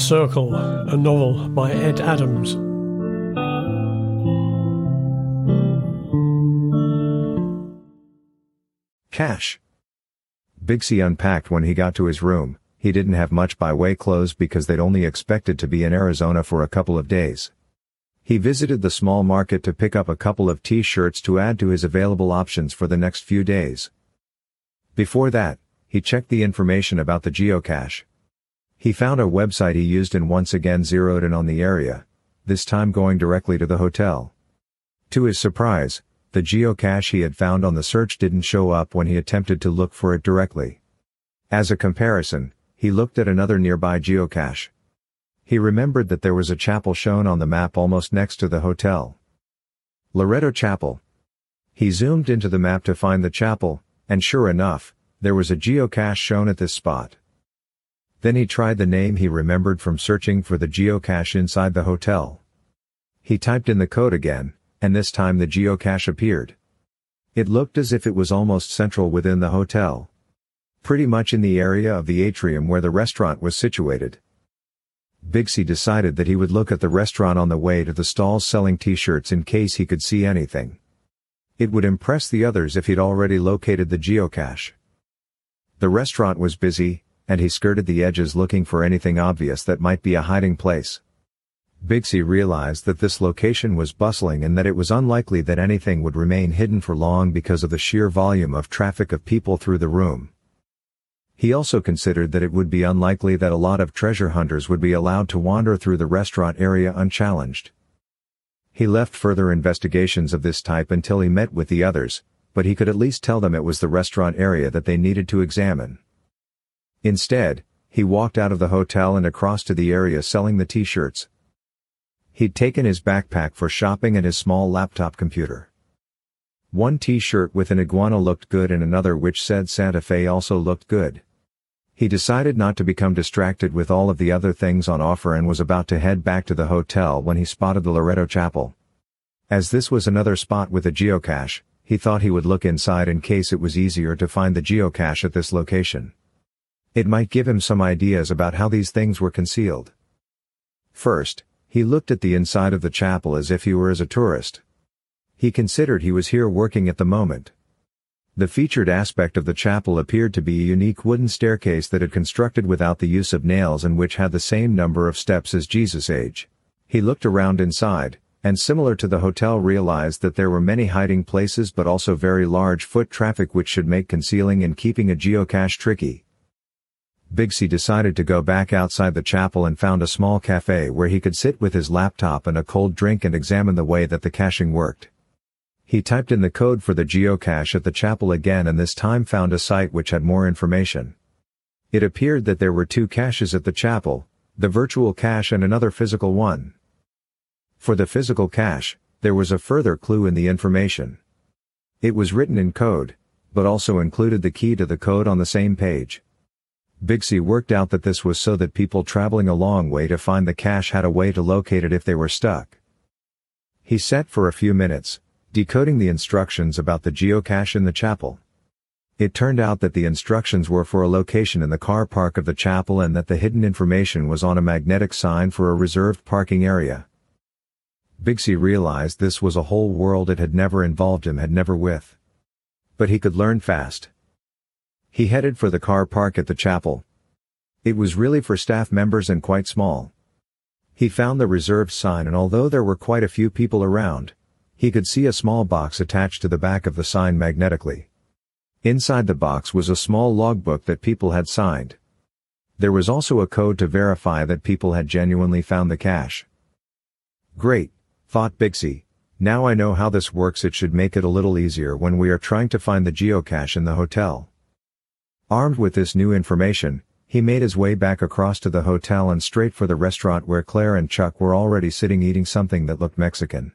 Circle, a novel by Ed Adams. Cash. Bigsy unpacked when he got to his room. He didn't have much by way clothes because they'd only expected to be in Arizona for a couple of days. He visited the small market to pick up a couple of t-shirts to add to his available options for the next few days. Before that, he checked the information about the geocache. He found a website he used and once again zeroed in on the area, this time going directly to the hotel. To his surprise, the geocache he had found on the search didn't show up when he attempted to look for it directly. As a comparison, he looked at another nearby geocache. He remembered that there was a chapel shown on the map almost next to the hotel. Loretto Chapel. He zoomed into the map to find the chapel, and sure enough, there was a geocache shown at this spot. Then he tried the name he remembered from searching for the geocache inside the hotel. He typed in the code again, and this time the geocache appeared. It looked as if it was almost central within the hotel. Pretty much in the area of the atrium where the restaurant was situated. Bigsy decided that he would look at the restaurant on the way to the stalls selling t-shirts in case he could see anything. It would impress the others if he'd already located the geocache. The restaurant was busy, and he skirted the edges looking for anything obvious that might be a hiding place. Bigsy realized that this location was bustling and that it was unlikely that anything would remain hidden for long because of the sheer volume of traffic of people through the room. He also considered that it would be unlikely that a lot of treasure hunters would be allowed to wander through the restaurant area unchallenged. He left further investigations of this type until he met with the others, but he could at least tell them it was the restaurant area that they needed to examine. Instead, he walked out of the hotel and across to the area selling the t-shirts, He'd taken his backpack for shopping and his small laptop computer. One t-shirt with an iguana looked good and another which said Santa Fe also looked good. He decided not to become distracted with all of the other things on offer and was about to head back to the hotel when he spotted the Loretto Chapel. As this was another spot with a geocache, he thought he would look inside in case it was easier to find the geocache at this location. It might give him some ideas about how these things were concealed. First, he looked at the inside of the chapel as if he were as a tourist. He considered he was here working at the moment. The featured aspect of the chapel appeared to be a unique wooden staircase that had constructed without the use of nails and which had the same number of steps as Jesus' age. He looked around inside, and similar to the hotel realized that there were many hiding places but also very large foot traffic which should make concealing and keeping a geocache tricky. Bigsy decided to go back outside the chapel and found a small cafe where he could sit with his laptop and a cold drink and examine the way that the caching worked. He typed in the code for the geocache at the chapel again and this time found a site which had more information. It appeared that there were two caches at the chapel, the virtual cache and another physical one. For the physical cache, there was a further clue in the information. It was written in code, but also included the key to the code on the same page. Bigsy worked out that this was so that people traveling a long way to find the cache had a way to locate it if they were stuck. He sat for a few minutes, decoding the instructions about the geocache in the chapel. It turned out that the instructions were for a location in the car park of the chapel and that the hidden information was on a magnetic sign for a reserved parking area. Bigsy realized this was a whole world it had never involved him had never with. But he could learn fast. He headed for the car park at the chapel. It was really for staff members and quite small. He found the reserved sign and although there were quite a few people around, he could see a small box attached to the back of the sign magnetically. Inside the box was a small logbook that people had signed. There was also a code to verify that people had genuinely found the cache. Great, thought Bigsy. Now I know how this works it should make it a little easier when we are trying to find the geocache in the hotel. Armed with this new information, he made his way back across to the hotel and straight for the restaurant where Claire and Chuck were already sitting eating something that looked Mexican.